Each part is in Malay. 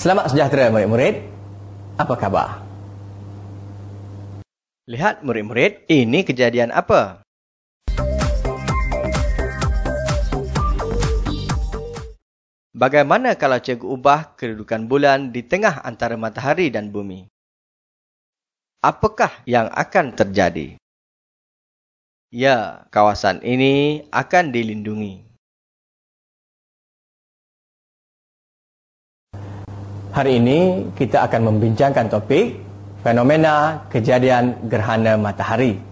Selamat sejahtera murid-murid. Apa khabar? Lihat murid-murid, ini kejadian apa? Bagaimana kalau cikgu ubah kedudukan bulan di tengah antara matahari dan bumi? Apakah yang akan terjadi? Ya, kawasan ini akan dilindungi. Hari ini kita akan membincangkan topik fenomena kejadian gerhana matahari.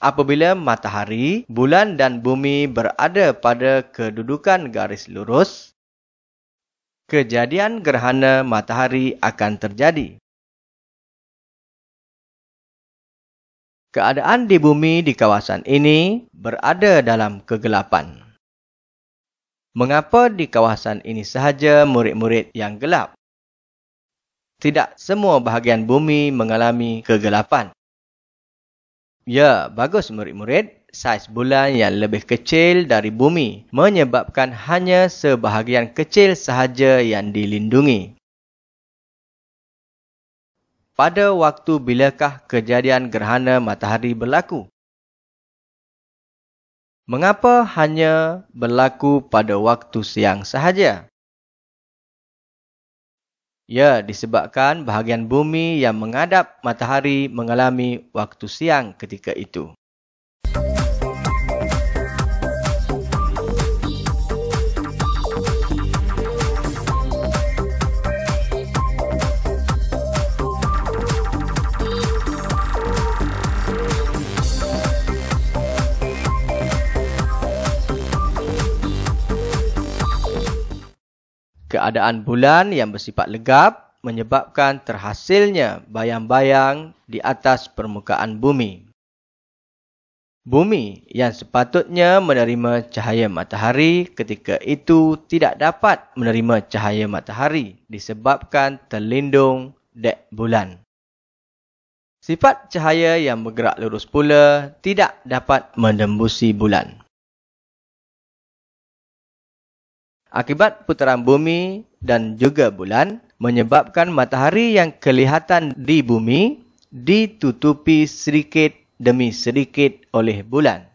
Apabila matahari, bulan dan bumi berada pada kedudukan garis lurus, kejadian gerhana matahari akan terjadi. Keadaan di bumi di kawasan ini berada dalam kegelapan. Mengapa di kawasan ini sahaja murid-murid yang gelap? Tidak semua bahagian bumi mengalami kegelapan. Ya, bagus murid-murid. Saiz bulan yang lebih kecil dari bumi menyebabkan hanya sebahagian kecil sahaja yang dilindungi. Pada waktu bilakah kejadian gerhana matahari berlaku? Mengapa hanya berlaku pada waktu siang sahaja? Ya, disebabkan bahagian bumi yang menghadap matahari mengalami waktu siang ketika itu. Keadaan bulan yang bersifat legap menyebabkan terhasilnya bayang-bayang di atas permukaan bumi. Bumi yang sepatutnya menerima cahaya matahari ketika itu tidak dapat menerima cahaya matahari disebabkan terlindung dek bulan. Sifat cahaya yang bergerak lurus pula tidak dapat menembusi bulan. Akibat putaran bumi dan juga bulan menyebabkan matahari yang kelihatan di bumi ditutupi sedikit demi sedikit oleh bulan.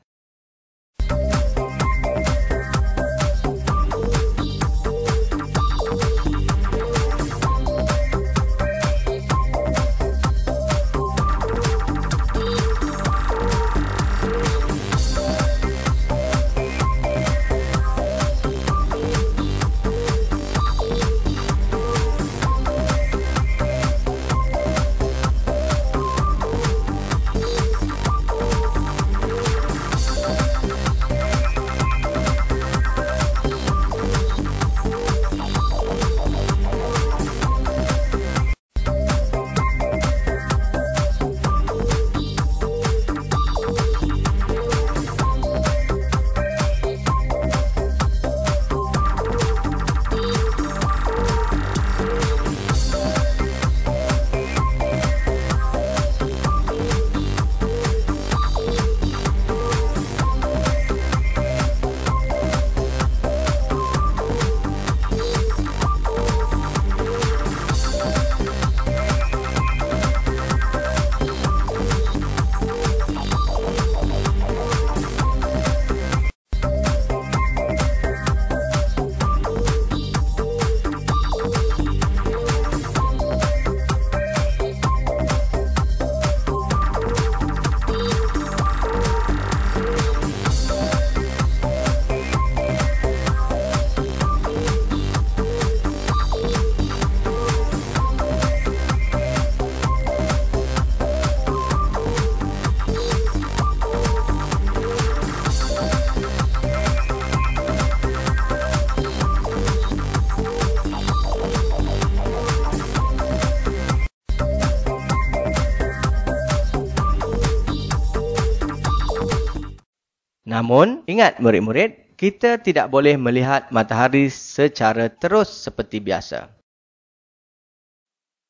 Namun, ingat murid-murid, kita tidak boleh melihat matahari secara terus seperti biasa.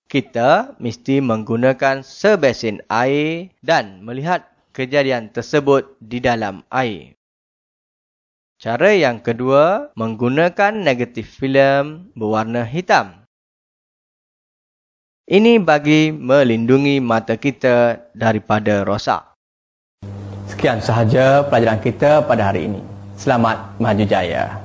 Kita mesti menggunakan sebesin air dan melihat kejadian tersebut di dalam air. Cara yang kedua, menggunakan negatif filem berwarna hitam. Ini bagi melindungi mata kita daripada rosak. Sekian sahaja pelajaran kita pada hari ini. Selamat maju jaya.